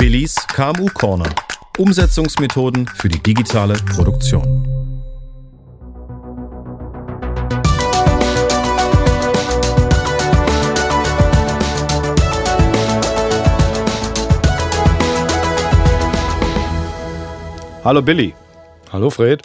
Willis KMU Corner. Umsetzungsmethoden für die digitale Produktion. Hallo Billy. Hallo Fred.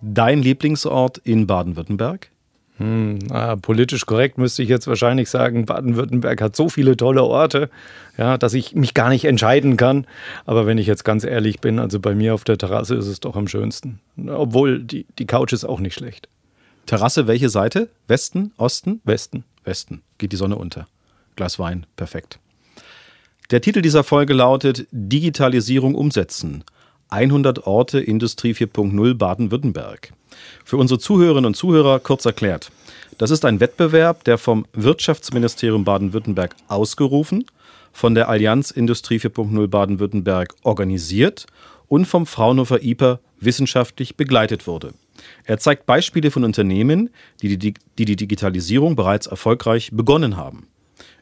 Dein Lieblingsort in Baden-Württemberg? Hm, na, politisch korrekt müsste ich jetzt wahrscheinlich sagen, Baden-Württemberg hat so viele tolle Orte, ja, dass ich mich gar nicht entscheiden kann. Aber wenn ich jetzt ganz ehrlich bin, also bei mir auf der Terrasse ist es doch am schönsten. Obwohl die, die Couch ist auch nicht schlecht. Terrasse, welche Seite? Westen, Osten? Westen. Westen. Geht die Sonne unter. Glas Wein, perfekt. Der Titel dieser Folge lautet Digitalisierung umsetzen. 100 Orte Industrie 4.0 Baden-Württemberg. Für unsere Zuhörerinnen und Zuhörer kurz erklärt. Das ist ein Wettbewerb, der vom Wirtschaftsministerium Baden-Württemberg ausgerufen, von der Allianz Industrie 4.0 Baden-Württemberg organisiert und vom Fraunhofer IPA wissenschaftlich begleitet wurde. Er zeigt Beispiele von Unternehmen, die die, die die Digitalisierung bereits erfolgreich begonnen haben.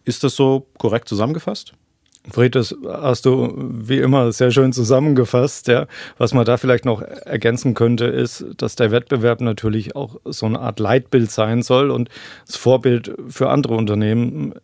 Ist das so korrekt zusammengefasst? Fred, das hast du wie immer sehr schön zusammengefasst. Ja. Was man da vielleicht noch ergänzen könnte, ist, dass der Wettbewerb natürlich auch so eine Art Leitbild sein soll und das Vorbild für andere Unternehmen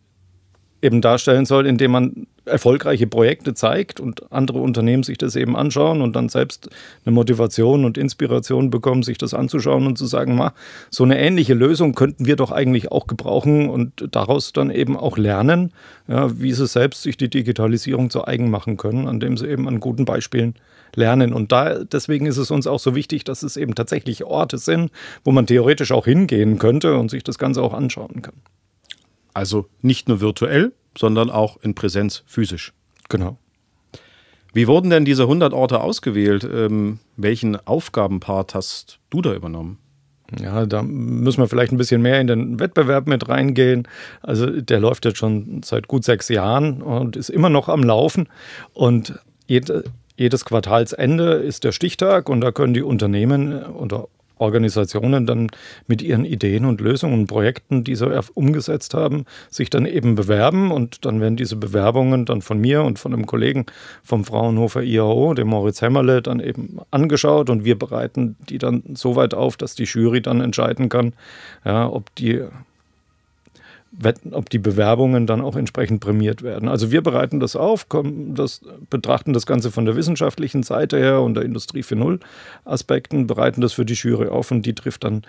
eben darstellen soll, indem man erfolgreiche Projekte zeigt und andere Unternehmen sich das eben anschauen und dann selbst eine Motivation und Inspiration bekommen, sich das anzuschauen und zu sagen, ma, so eine ähnliche Lösung könnten wir doch eigentlich auch gebrauchen und daraus dann eben auch lernen, ja, wie sie selbst sich die Digitalisierung zu eigen machen können, an dem sie eben an guten Beispielen lernen. Und da, deswegen ist es uns auch so wichtig, dass es eben tatsächlich Orte sind, wo man theoretisch auch hingehen könnte und sich das Ganze auch anschauen kann. Also nicht nur virtuell, sondern auch in Präsenz physisch. Genau. Wie wurden denn diese 100 Orte ausgewählt? Ähm, welchen Aufgabenpart hast du da übernommen? Ja, da müssen wir vielleicht ein bisschen mehr in den Wettbewerb mit reingehen. Also der läuft jetzt schon seit gut sechs Jahren und ist immer noch am Laufen. Und jede, jedes Quartalsende ist der Stichtag und da können die Unternehmen oder Organisationen dann mit ihren Ideen und Lösungen und Projekten, die sie umgesetzt haben, sich dann eben bewerben. Und dann werden diese Bewerbungen dann von mir und von einem Kollegen vom Fraunhofer IAO, dem Moritz Hämmerle, dann eben angeschaut. Und wir bereiten die dann so weit auf, dass die Jury dann entscheiden kann, ja, ob die ob die Bewerbungen dann auch entsprechend prämiert werden. Also wir bereiten das auf, kommen, das, betrachten das Ganze von der wissenschaftlichen Seite her und der Industrie 4.0 Aspekten, bereiten das für die Jury auf und die trifft dann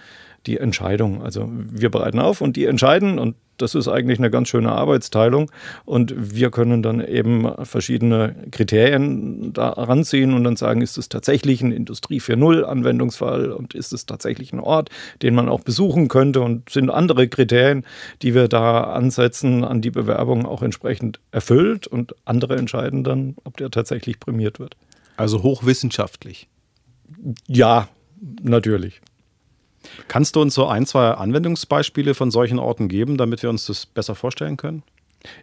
die Entscheidung. Also wir bereiten auf und die entscheiden und das ist eigentlich eine ganz schöne Arbeitsteilung und wir können dann eben verschiedene Kriterien da ranziehen und dann sagen, ist es tatsächlich ein Industrie 4.0 Anwendungsfall und ist es tatsächlich ein Ort, den man auch besuchen könnte und sind andere Kriterien, die wir da ansetzen, an die Bewerbung auch entsprechend erfüllt und andere entscheiden dann, ob der tatsächlich prämiert wird. Also hochwissenschaftlich. Ja, natürlich. Kannst du uns so ein, zwei Anwendungsbeispiele von solchen Orten geben, damit wir uns das besser vorstellen können?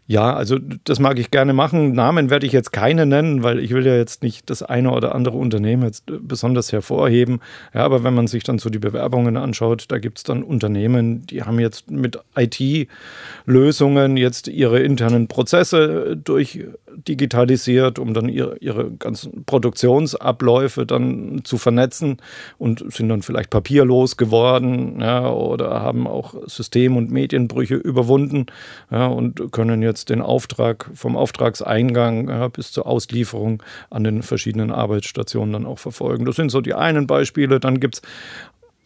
Ja, also das mag ich gerne machen. Namen werde ich jetzt keine nennen, weil ich will ja jetzt nicht das eine oder andere Unternehmen jetzt besonders hervorheben. Ja, aber wenn man sich dann so die Bewerbungen anschaut, da gibt es dann Unternehmen, die haben jetzt mit IT-Lösungen jetzt ihre internen Prozesse durch digitalisiert, um dann ihre, ihre ganzen Produktionsabläufe dann zu vernetzen und sind dann vielleicht papierlos geworden ja, oder haben auch System- und Medienbrüche überwunden ja, und können jetzt den Auftrag vom Auftragseingang ja, bis zur Auslieferung an den verschiedenen Arbeitsstationen dann auch verfolgen. Das sind so die einen Beispiele. Dann gibt es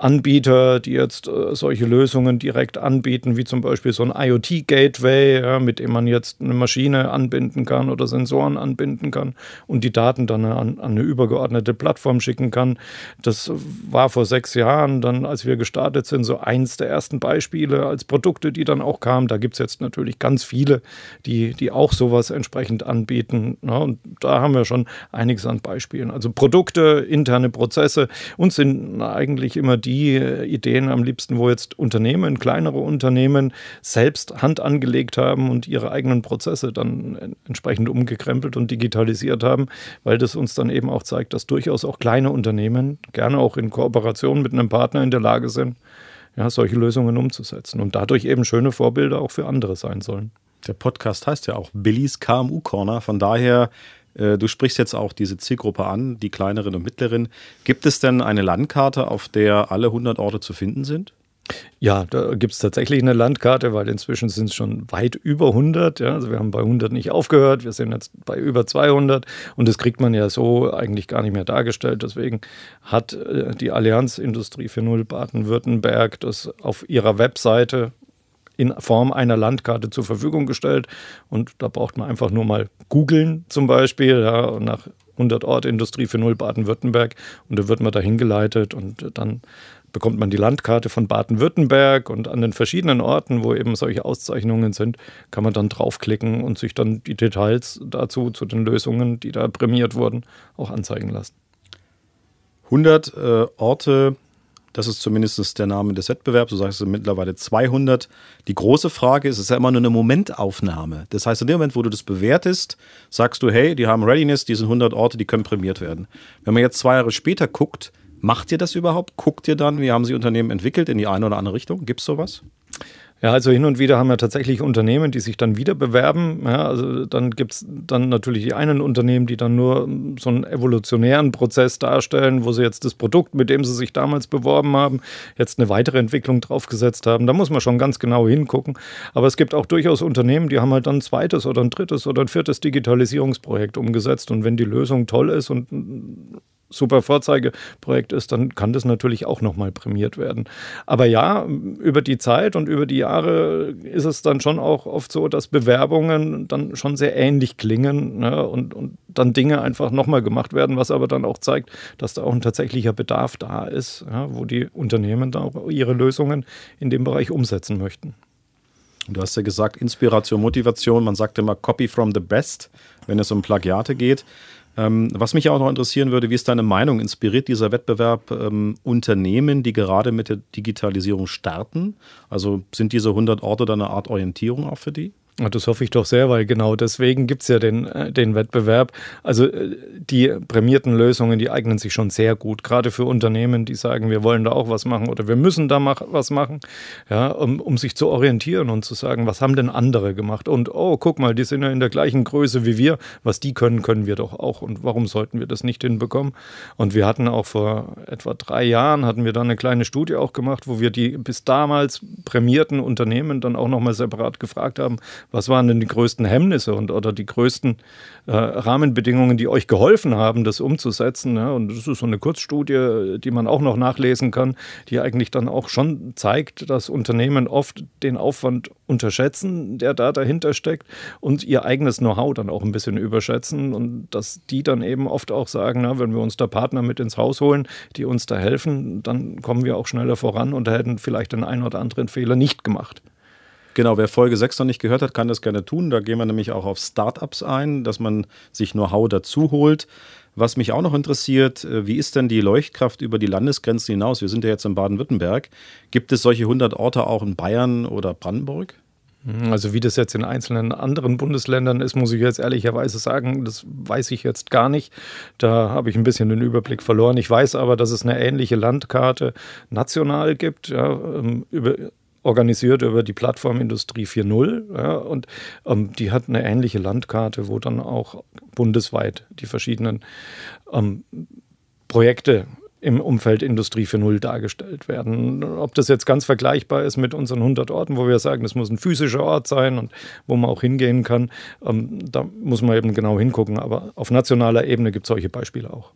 Anbieter, die jetzt äh, solche Lösungen direkt anbieten, wie zum Beispiel so ein IoT-Gateway, ja, mit dem man jetzt eine Maschine anbinden kann oder Sensoren anbinden kann und die Daten dann an, an, eine übergeordnete Plattform schicken kann. Das war vor sechs Jahren, dann als wir gestartet sind, so eins der ersten Beispiele als Produkte, die dann auch kamen. Da gibt es jetzt natürlich ganz viele, die, die auch sowas entsprechend anbieten. Ja, und da haben wir schon einiges an Beispielen. Also Produkte, interne Prozesse und sind eigentlich immer die, die Ideen am liebsten, wo jetzt Unternehmen, kleinere Unternehmen selbst Hand angelegt haben und ihre eigenen Prozesse dann entsprechend umgekrempelt und digitalisiert haben, weil das uns dann eben auch zeigt, dass durchaus auch kleine Unternehmen gerne auch in Kooperation mit einem Partner in der Lage sind, ja, solche Lösungen umzusetzen und dadurch eben schöne Vorbilder auch für andere sein sollen. Der Podcast heißt ja auch Billys KMU Corner. Von daher Äh, du sprichst jetzt auch diese Zielgruppe an, die kleineren und mittleren. Gibt es denn eine Landkarte, auf der alle 100 Orte zu finden sind? Ja, da gibt es tatsächlich eine Landkarte, weil inzwischen sind es schon weit über 100. Ja? Also wir haben bei 100 nicht aufgehört, wir sind jetzt bei über 200 und das kriegt man ja so eigentlich gar nicht mehr dargestellt. Deswegen hat äh, die Allianz Industrie für Null Baden-Württemberg das auf ihrer Webseite in Form einer Landkarte zur Verfügung gestellt. Und da braucht man einfach nur mal googeln zum Beispiel ja, nach 100 Ort Industrie für Null Baden-Württemberg und da wird man dahin geleitet und dann bekommt man die Landkarte von Baden-Württemberg und an den verschiedenen Orten, wo eben solche Auszeichnungen sind, kann man dann draufklicken und sich dann die Details dazu, zu den Lösungen, die da prämiert wurden, auch anzeigen lassen. 100 äh, Orte das ist zumindest der Name des Wettbewerbs. Du sagst, es sind mittlerweile 200. Die große Frage ist, es ist ja immer nur eine Momentaufnahme. Das heißt, in dem Moment, wo du das bewertest, sagst du, hey, die haben Readiness, die sind 100 Orte, die können prämiert werden. Wenn man jetzt zwei Jahre später guckt, macht ihr das überhaupt? Guckt ihr dann, wie haben sie Unternehmen entwickelt in die eine oder andere Richtung? Gibt es sowas? Ja, also hin und wieder haben wir tatsächlich Unternehmen, die sich dann wieder bewerben. Ja, also dann gibt es dann natürlich die einen Unternehmen, die dann nur so einen evolutionären Prozess darstellen, wo sie jetzt das Produkt, mit dem sie sich damals beworben haben, jetzt eine weitere Entwicklung draufgesetzt haben. Da muss man schon ganz genau hingucken. Aber es gibt auch durchaus Unternehmen, die haben halt dann ein zweites oder ein drittes oder ein viertes Digitalisierungsprojekt umgesetzt. Und wenn die Lösung toll ist und super Vorzeigeprojekt ist, dann kann das natürlich auch nochmal prämiert werden. Aber ja, über die Zeit und über die Jahre ist es dann schon auch oft so, dass Bewerbungen dann schon sehr ähnlich klingen ne? und, und dann Dinge einfach nochmal gemacht werden, was aber dann auch zeigt, dass da auch ein tatsächlicher Bedarf da ist, ja? wo die Unternehmen dann auch ihre Lösungen in dem Bereich umsetzen möchten. Du hast ja gesagt, Inspiration, Motivation, man sagt immer Copy from the best, wenn es um Plagiate geht. Ähm, was mich auch noch interessieren würde, wie ist deine Meinung? Inspiriert dieser Wettbewerb ähm, Unternehmen, die gerade mit der Digitalisierung starten? Also sind diese 100 Orte dann eine Art Orientierung auch für die? Das hoffe ich doch sehr, weil genau deswegen gibt es ja den, äh, den Wettbewerb. Also äh, die prämierten Lösungen, die eignen sich schon sehr gut, gerade für Unternehmen, die sagen, wir wollen da auch was machen oder wir müssen da mach, was machen, ja, um, um sich zu orientieren und zu sagen, was haben denn andere gemacht? Und oh, guck mal, die sind ja in der gleichen Größe wie wir. Was die können, können wir doch auch. Und warum sollten wir das nicht hinbekommen? Und wir hatten auch vor etwa drei Jahren, hatten wir dann eine kleine Studie auch gemacht, wo wir die bis damals prämierten Unternehmen dann auch nochmal separat gefragt haben, was waren denn die größten Hemmnisse und oder die größten äh, Rahmenbedingungen, die euch geholfen haben, das umzusetzen? Ne? Und das ist so eine Kurzstudie, die man auch noch nachlesen kann, die eigentlich dann auch schon zeigt, dass Unternehmen oft den Aufwand unterschätzen, der da dahinter steckt und ihr eigenes Know-how dann auch ein bisschen überschätzen und dass die dann eben oft auch sagen, na, wenn wir uns da Partner mit ins Haus holen, die uns da helfen, dann kommen wir auch schneller voran und hätten vielleicht den einen oder anderen Fehler nicht gemacht. Genau, wer Folge 6 noch nicht gehört hat, kann das gerne tun. Da gehen wir nämlich auch auf Startups ein, dass man sich Know-how dazu holt. Was mich auch noch interessiert, äh, wie ist denn die Leuchtkraft über die Landesgrenzen hinaus? Wir sind ja jetzt in Baden-Württemberg. Gibt es solche 100 Orte auch in Bayern oder Brandenburg? Also wie das jetzt in einzelnen anderen Bundesländern ist, muss ich jetzt ehrlicherweise sagen, das weiß ich jetzt gar nicht. Da habe ich ein bisschen den Überblick verloren. Ich weiß aber, dass es eine ähnliche Landkarte national gibt, ja, ähm, über, organisiert über die Plattform Industrie 4.0 ja, und ähm, die hat eine ähnliche Landkarte, wo dann auch bundesweit die verschiedenen ähm, Projekte im Umfeld Industrie 4.0 dargestellt werden. Ob das jetzt ganz vergleichbar ist mit unseren 100 Orten, wo wir sagen, das muss ein physischer Ort sein und wo man auch hingehen kann, ähm, da muss man eben genau hingucken. Aber auf nationaler Ebene gibt es solche Beispiele auch.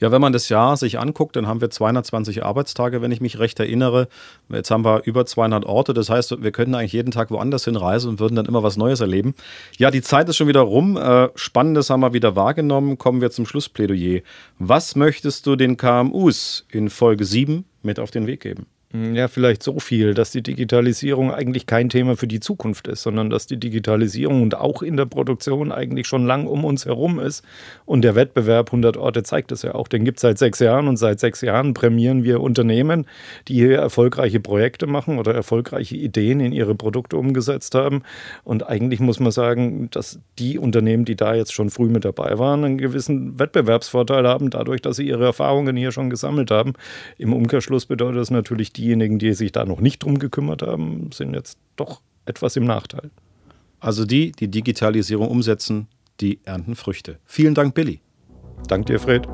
Ja, wenn man das Jahr sich anguckt, dann haben wir 220 Arbeitstage, wenn ich mich recht erinnere. Jetzt haben wir über 200 Orte. Das heißt, wir könnten eigentlich jeden Tag woanders hinreisen und würden dann immer was Neues erleben. Ja, die Zeit ist schon wieder rum. Äh, Spannendes haben wir wieder wahrgenommen. Kommen wir zum Schlussplädoyer. Was möchtest du den KMUs in Folge 7 mit auf den Weg geben? Hm, ja, vielleicht so viel, dass die Digitalisierung eigentlich kein Thema für die Zukunft ist, sondern dass die Digitalisierung und auch in der Produktion eigentlich schon lang um uns herum ist. Und der Wettbewerb 100 Orte zeigt es ja auch. Den gibt es seit sechs Jahren und seit sechs Jahren prämieren wir Unternehmen, die hier erfolgreiche Projekte machen oder erfolgreiche Ideen in ihre Produkte umgesetzt haben. Und eigentlich muss man sagen, dass die Unternehmen, die da jetzt schon früh mit dabei waren, einen gewissen Wettbewerbsvorteil haben, dadurch, dass sie ihre Erfahrungen hier schon gesammelt haben. Im Umkehrschluss bedeutet das natürlich, diejenigen, die sich da noch nicht drum gekümmert haben, sind jetzt doch etwas im Nachteil. Also die, die Digitalisierung umsetzen, die ernten Früchte. Vielen Dank, Billy. Dank dir, Fred.